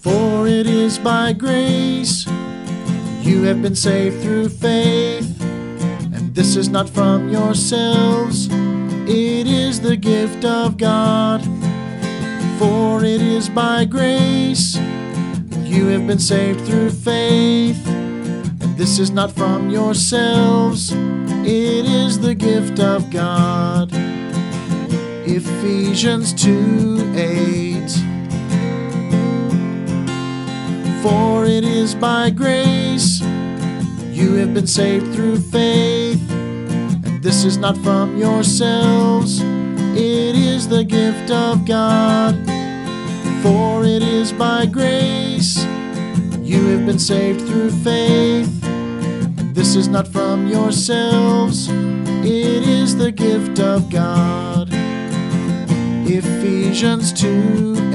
For it is by grace you have been saved through faith, and this is not from yourselves, it is the gift of God. For it is by grace you have been saved through faith, and this is not from yourselves, it is the gift of God. Ephesians 2 8. For it is by grace you have been saved through faith, and this is not from yourselves, it is the gift of God. For it is by grace you have been saved through faith, and this is not from yourselves, it is the gift of God. Ephesians 2 8.